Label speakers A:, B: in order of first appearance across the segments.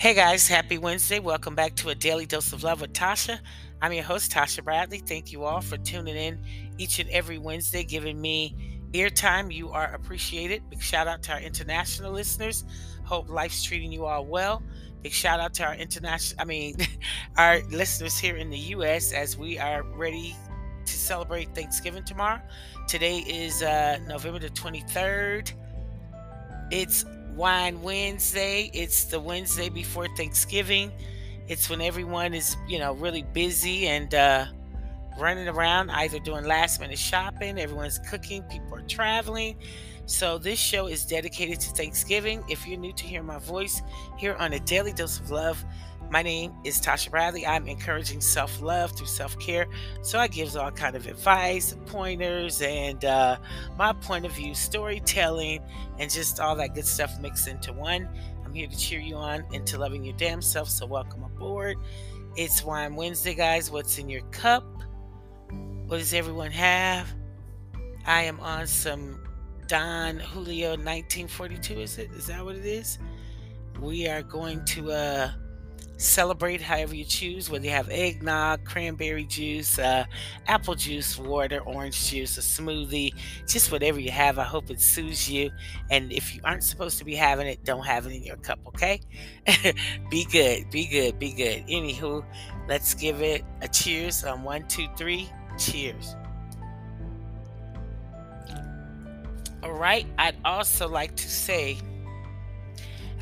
A: Hey guys, happy Wednesday. Welcome back to a daily dose of love with Tatia. I'm your host, Tatia Bradley. Thank you all for tuning in each and every Wednesday, giving me ear time. You are appreciated. Big shout out to our international listeners. Hope life's treating you all well. Big shout out to our international, I mean, our listeners here in the U.S. as we are ready celebrate Thanksgiving tomorrow. Today is uh, November the 23rd. It's Wine Wednesday. It's the Wednesday before Thanksgiving. It's when everyone is, you know, really busy and uh, running around, either doing last minute shopping, everyone's cooking, people are traveling. So, this show is dedicated to Thanksgiving. If you're new to hear my voice here on a daily dose of love, my name is Tatia Bradley. I'm encouraging self-love through self-care. So I gives all kind of advice, pointers, and uh, my point of view, storytelling, and just all that good stuff mixed into one. I'm here to cheer you on into loving your damn self. So welcome aboard. It's Wine Wednesday, guys. What's in your cup? What does everyone have? I am on some Don Julio 1942. Is it? Is that what it is? We are going to uh celebrate however you choose, whether you have eggnog, cranberry juice, uh, apple juice, water, orange juice, a smoothie, just whatever you have. I hope it soothes you. And if you aren't supposed to be having it, don't have it in your cup, okay? be good, be good, be good. Anywho, let's give it a cheers on one, two, three. Cheers. All right, I'd also like to say,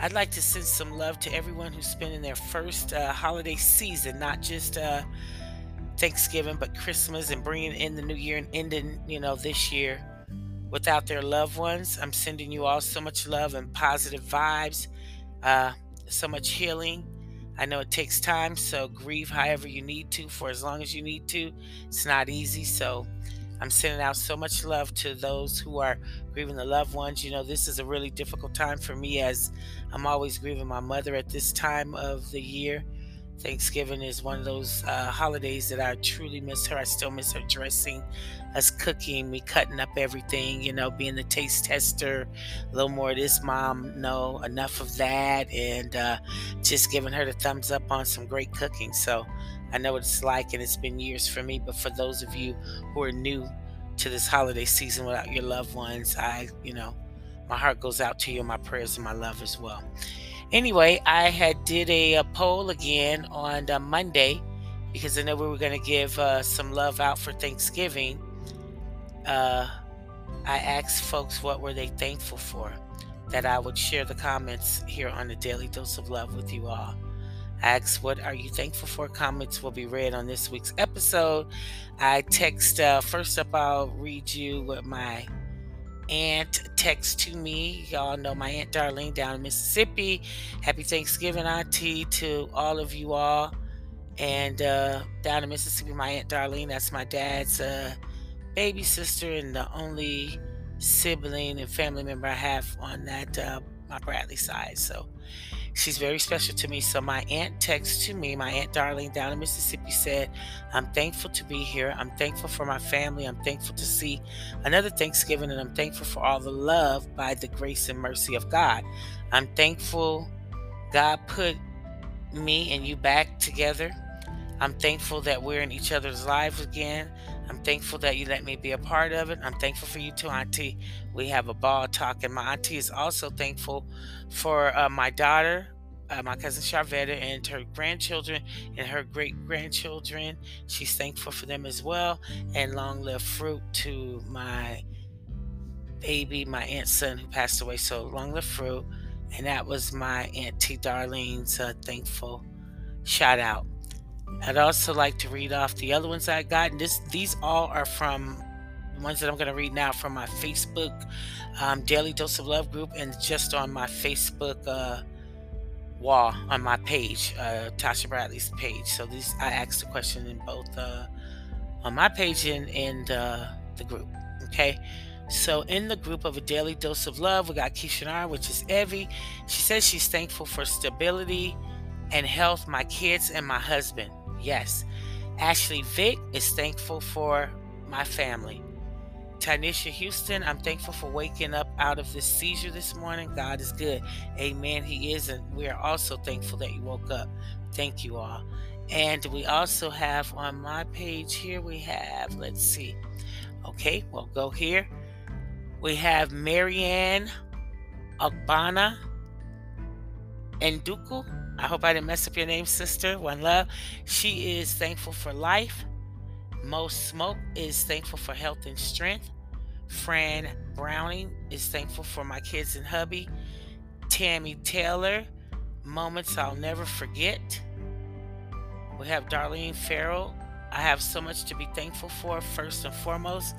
A: I'd like to send some love to everyone who's spending their first uh, holiday season, not just uh, Thanksgiving, but Christmas and bringing in the new year and ending, you know, this year without their loved ones. I'm sending you all so much love and positive vibes, uh, so much healing. I know it takes time, so grieve however you need to for as long as you need to. It's not easy, so I'm sending out so much love to those who are grieving the loved ones. You know, this is a really difficult time for me as I'm always grieving my mother at this time of the year. Thanksgiving is one of those uh, holidays that I truly miss her. I still miss her dressing, us cooking, me cutting up everything, you know, being the taste tester. A little more of this, mom, no, enough of that, and uh, just giving her the thumbs up on some great cooking. So I know what it's like, and it's been years for me. But for those of you who are new to this holiday season without your loved ones, I, you know, my heart goes out to you, my prayers and my love as well. Anyway, I had did a, a poll again on uh, Monday because I know we were going to give uh, some love out for Thanksgiving. Uh, I asked folks what were they thankful for, that I would share the comments here on the Daily Dose of Love with you all. Ask what are you thankful for? Comments will be read on this week's episode. I text uh, first up. I'll read you what my aunt text to me. Y'all know my aunt Darlene down in Mississippi. Happy Thanksgiving, Auntie, to all of you all. And uh, down in Mississippi, my aunt Darlene. That's my dad's uh, baby sister and the only sibling and family member I have on that uh, my Bradley side. So She's very special to me. So my aunt texted to me, my aunt Darlene down in Mississippi said, I'm thankful to be here. I'm thankful for my family. I'm thankful to see another Thanksgiving, and I'm thankful for all the love by the grace and mercy of God. I'm thankful God put me and you back together. I'm thankful that we're in each other's lives again. I'm thankful that you let me be a part of it. I'm thankful for you too, Auntie. We have a ball talking. My auntie is also thankful for uh, my daughter, uh, my cousin Charvetta, and her grandchildren and her great grandchildren. She's thankful for them as well. And long live fruit to my baby, my aunt's son who passed away. So long live fruit. And that was my Auntie Darlene's uh, thankful shout out. I'd also like to read off the other ones I got. And this, these all are from ones that I'm going to read now from my Facebook um, Daily Dose of Love group and just on my Facebook uh, wall on my page, uh, Tatia Bradley's page. So these I asked the question in both uh, on my page and in uh, the group. Okay. So in the group of a daily dose of love, we got Kishanar, which is Evie. She says she's thankful for stability and health, my kids and my husband. Yes. Ashley Vick is thankful for my family. Tanisha Houston, I'm thankful for waking up out of this seizure this morning. God is good. Amen. He is. And we are also thankful that you woke up. Thank you all. And we also have on my page here, we have, let's see. Okay, we'll go here. We have Marianne Ogbana Nduku. I hope I didn't mess up your name, sister. One love. She is thankful for life. Most Smoke is thankful for health and strength. Fran Browning is thankful for my kids and hubby. Tammy Taylor, moments I'll never forget. We have Darlene Farrell. I have so much to be thankful for. First and foremost,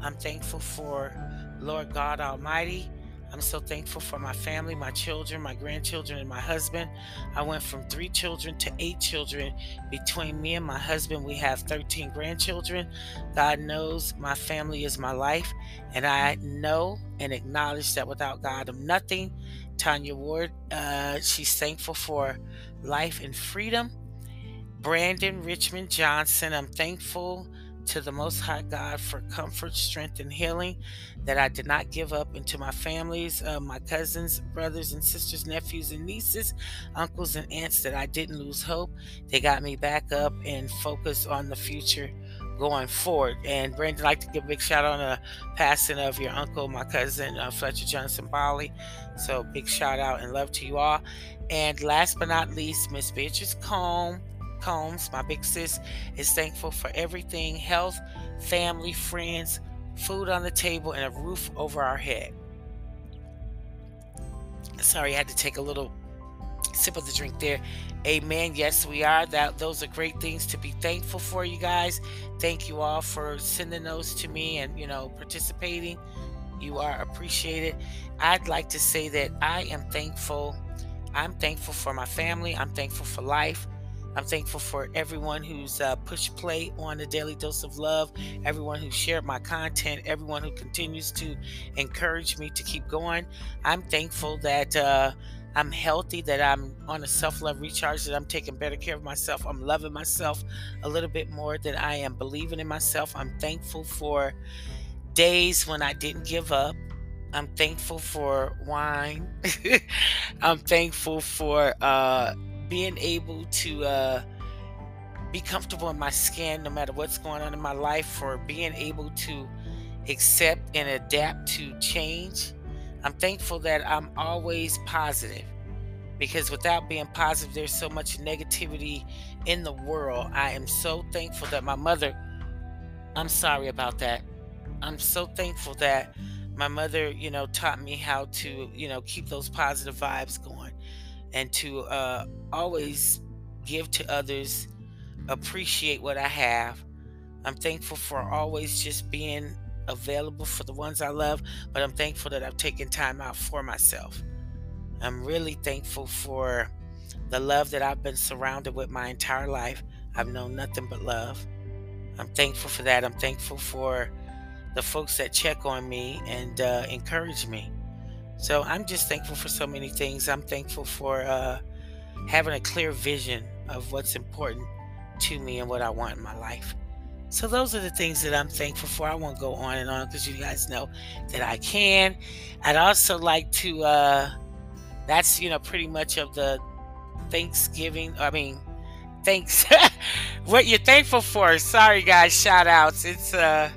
A: I'm thankful for Lord God Almighty. I'm so thankful for my family, my children, my grandchildren, and my husband. I went from three children to eight children. Between me and my husband, we have 13 grandchildren. God knows my family is my life, and I know and acknowledge that without God, I'm nothing. Tanya Ward, uh, she's thankful for life and freedom. Brandon Richmond Johnson, I'm thankful to the Most High God for comfort, strength, and healing, that I did not give up, into my families, uh, my cousins, brothers and sisters, nephews and nieces, uncles and aunts, that I didn't lose hope. They got me back up and focused on the future going forward. And Brandon, I'd like to give a big shout out on the passing of your uncle, my cousin, uh, Fletcher Johnson Bali. So big shout out and love to you all. And last but not least, Miss Beatrice Combe Combs, my big sis, is thankful for everything health, family, friends, food on the table, and a roof over our head. Sorry, I had to take a little sip of the drink there. Amen. Yes, we are. That those are great things to be thankful for, you guys. Thank you all for sending those to me and you know participating. You are appreciated. I'd like to say that I am thankful. I'm thankful for my family. I'm thankful for life. I'm thankful for everyone who's uh, pushed play on the Daily Dose of Love, everyone who shared my content, everyone who continues to encourage me to keep going. I'm thankful that uh, I'm healthy, that I'm on a self love recharge, that I'm taking better care of myself. I'm loving myself a little bit more, that I am believing in myself. I'm thankful for days when I didn't give up. I'm thankful for wine. I'm thankful for uh, being able to uh, be comfortable in my skin no matter what's going on in my life, for being able to accept and adapt to change. I'm thankful that I'm always positive because without being positive, there's so much negativity in the world. I am so thankful that my mother, I'm sorry about that. I'm so thankful that my mother, you know, taught me how to, you know, keep those positive vibes going and to uh, always give to others, appreciate what I have. I'm thankful for always just being available for the ones I love, but I'm thankful that I've taken time out for myself. I'm really thankful for the love that I've been surrounded with my entire life. I've known nothing but love. I'm thankful for that. I'm thankful for the folks that check on me and uh, encourage me. So I'm just thankful for so many things. I'm thankful for uh, having a clear vision of what's important to me and what I want in my life. So those are the things that I'm thankful for. I won't go on and on because you guys know that I can. I'd also like to. Uh, that's you know pretty much of the Thanksgiving. I mean, thanks. what you're thankful for. Sorry guys, shout outs. It's uh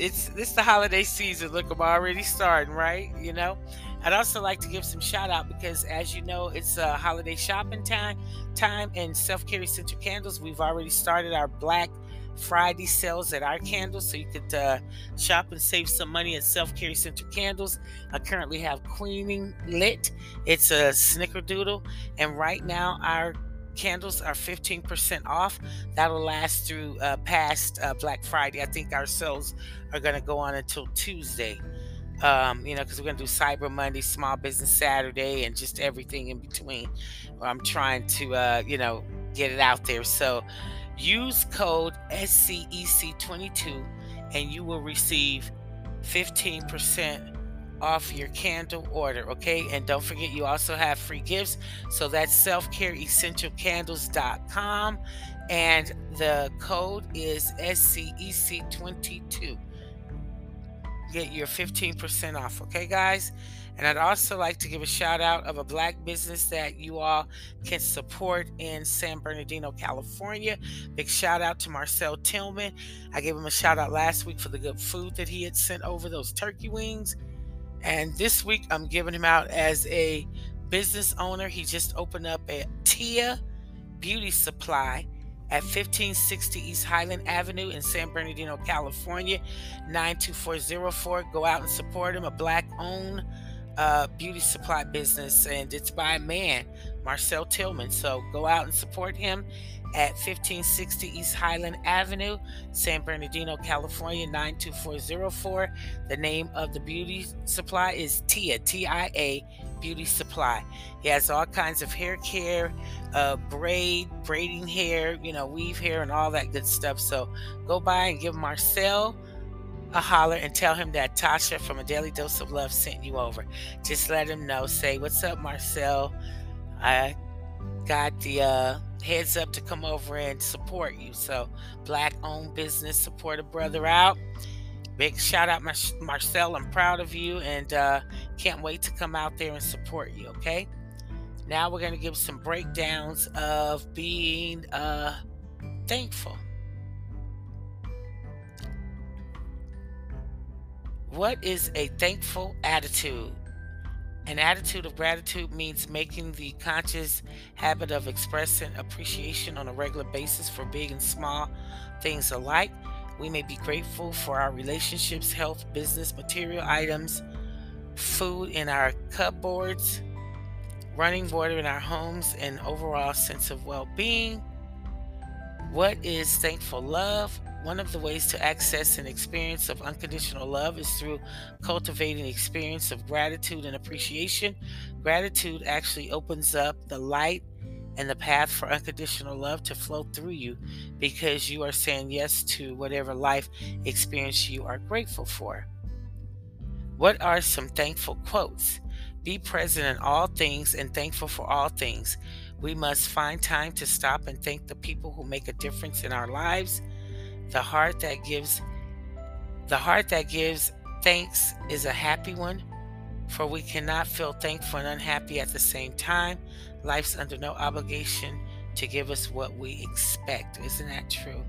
A: it's it's the holiday season. Look, I'm already starting, right? You know. I'd also like to give some shout out because, as you know, it's a holiday shopping time. Time and Self Care Essential Candles. We've already started our Black Friday sales at our candles, so you could uh, shop and save some money at Self Care Essential Candles. I currently have Queening lit. It's a snickerdoodle, and right now our candles are 15% off. That'll last through uh, past uh, Black Friday. I think our sales are going to go on until Tuesday. Um, you know, because we're going to do Cyber Monday, Small Business Saturday, and just everything in between. I'm trying to, uh, you know, get it out there. So use code SCEC22 and you will receive 15% off your candle order, okay? And don't forget, you also have free gifts. So that's selfcareessentialcandles.com, and the code is SCEC22. get your 15% off. Okay, guys? And I'd also like to give a shout out of a black business that you all can support in San Bernardino, California. Big shout out to Marcel Tillman. I gave him a shout out last week for the good food that he had sent over, those turkey wings. And this week I'm giving him out as a business owner. He just opened up a Tia Beauty Supply at 1560 East Highland Avenue in San Bernardino, California, 92404. Go out and support him, a black owned uh, beauty supply business, and it's by a man, Marcel Tillman. So go out and support him at 1560 East Highland Avenue, San Bernardino, California, 92404. The name of the beauty supply is TIA, T I A Beauty Supply. He has all kinds of hair care, uh, braid, braiding hair, you know, weave hair, and all that good stuff. So go by and give Marcel a holler and tell him that Tatia from A Daily Dose of Love sent you over. Just let him know. Say, What's up, Marcel? I got the uh, heads up to come over and support you. So, black owned business, support a brother out. Big shout out, Mar- Marcel. I'm proud of you and uh, can't wait to come out there and support you. Okay. Now we're going to give some breakdowns of being uh, thankful. What is a thankful attitude? An attitude of gratitude means making the conscious habit of expressing appreciation on a regular basis for big and small things alike. We may be grateful for our relationships, health, business, material items, food in our cupboards, running water in our homes, and overall sense of well being. What is thankful love? One of the ways to access an experience of unconditional love is through cultivating the experience of gratitude and appreciation. Gratitude actually opens up the light and the path for unconditional love to flow through you because you are saying yes to whatever life experience you are grateful for. What are some thankful quotes? Be present in all things and thankful for all things. We must find time to stop and thank the people who make a difference in our lives the heart that gives the heart that gives thanks is a happy one, for we cannot feel thankful and unhappy at the same time. Life's under no obligation to give us what we expect. Isn't that true?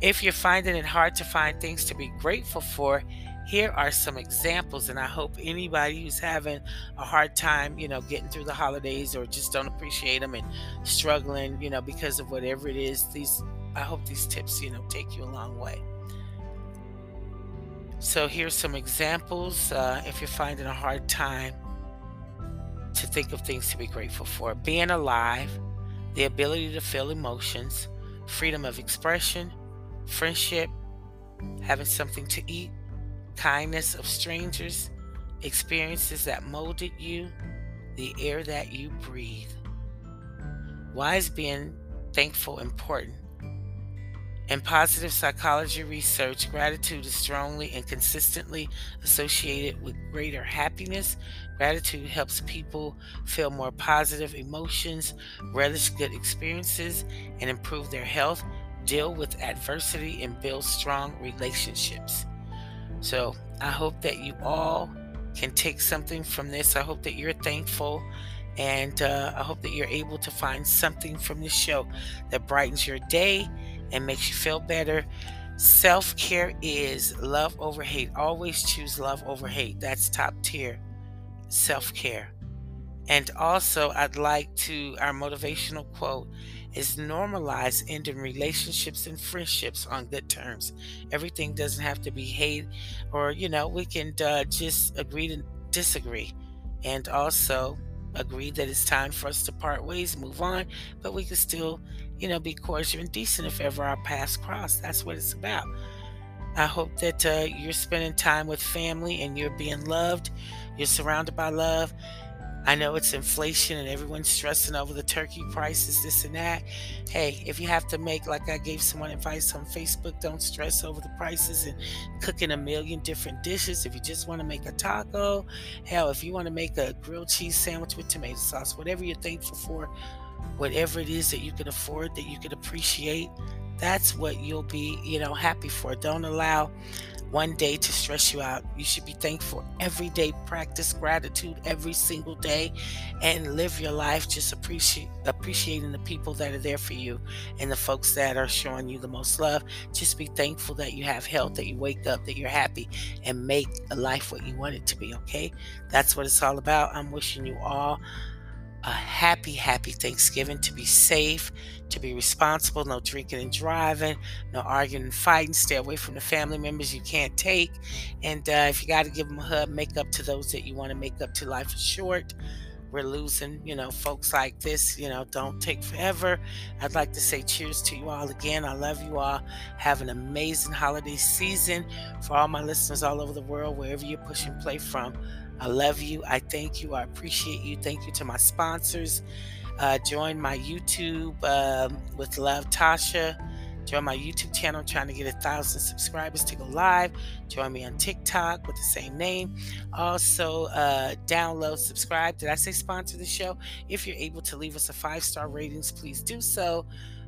A: If you're finding it hard to find things to be grateful for, here are some examples and i hope anybody who's having a hard time you know getting through the holidays or just don't appreciate them and struggling you know because of whatever it is these I hope these tips, you know, take you a long way. So here's some examples uh, if you're finding a hard time to think of things to be grateful for. Being alive, the ability to feel emotions, freedom of expression, friendship, having something to eat, kindness of strangers, experiences that molded you, the air that you breathe. Why is being thankful important? In positive psychology research, gratitude is strongly and consistently associated with greater happiness. Gratitude helps people feel more positive emotions, relish good experiences, and improve their health, deal with adversity, and build strong relationships. So, I hope that you all can take something from this. I hope that you're thankful. And uh, I hope that you're able to find something from this show that brightens your day and makes you feel better. Self care is love over hate. Always choose love over hate. That's top tier self care. And also, I'd like to, our motivational quote is normalize ending relationships and friendships on good terms. Everything doesn't have to be hate, or, you know, we can uh, just agree to disagree. And also, agree that it's time for us to part ways, move on, but we can still, you know, be cordial and decent if ever our paths cross. That's what it's about. I hope that uh, you're spending time with family and you're being loved. You're surrounded by love. I know it's inflation and everyone's stressing over the turkey prices, this and that. Hey, if you have to make, like I gave someone advice on Facebook, don't stress over the prices and cooking a million different dishes. If you just want to make a taco, hell, if you want to make a grilled cheese sandwich with tomato sauce, whatever you're thankful for, whatever it is that you can afford, that you can appreciate, that's what you'll be, you know, happy for. Don't allow one day to stress you out. You should be thankful every day. Practice gratitude every single day and live your life just appreciate appreciating the people that are there for you and the folks that are showing you the most love. Just be thankful that you have health, that you wake up, that you're happy, and make a life what you want it to be, okay? That's what it's all about. I'm wishing you all a happy, happy Thanksgiving to be safe, to be responsible, no drinking and driving, no arguing and fighting, stay away from the family members you can't take. And uh, if you got to give them a hug, make up to those that you want to make up to. Life is short. We're losing, you know, folks like this, you know, don't take forever. I'd like to say cheers to you all again. I love you all. Have an amazing holiday season for all my listeners all over the world, wherever you're pushing play from. I love you. I thank you. I appreciate you. Thank you to my sponsors. Uh, join my YouTube um, with Love Tatia. Join my YouTube channel. Trying to get a thousand subscribers to go live. Join me on TikTok with the same name. Also, uh, download, subscribe. Did I say sponsor the show? If you're able to leave us a five star ratings, please do so.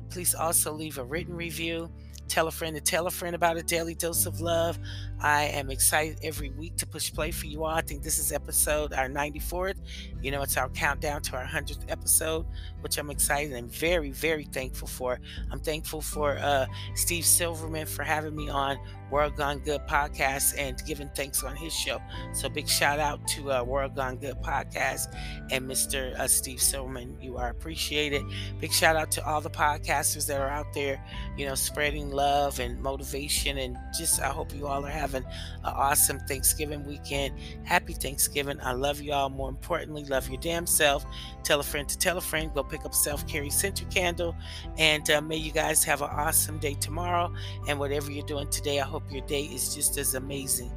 A: Please also leave a written review. Tell a friend to tell a friend about a daily dose of love. I am excited every week to push play for you all. I think this is episode our 94th. You know, it's our countdown to our 100th episode, which I'm excited and very, very thankful for. I'm thankful for uh, Steve Silverman for having me on World Gone Good podcast and giving thanks on his show. So big shout out to uh, World Gone Good podcast and Mr. Uh, Steve Silverman. You are appreciated. Big shout out to all the podcasters that are out there, you know, spreading love and motivation. And just, I hope you all are having an awesome Thanksgiving weekend. Happy Thanksgiving. I love you all. More importantly, love your damn self. Tell a friend to tell a friend. Go pick up Self Care Center candle. And uh, may you guys have an awesome day tomorrow. And whatever you're doing today, I hope your day is just as amazing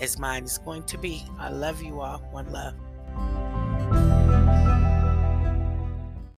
A: as mine is going to be. I love you all. One love.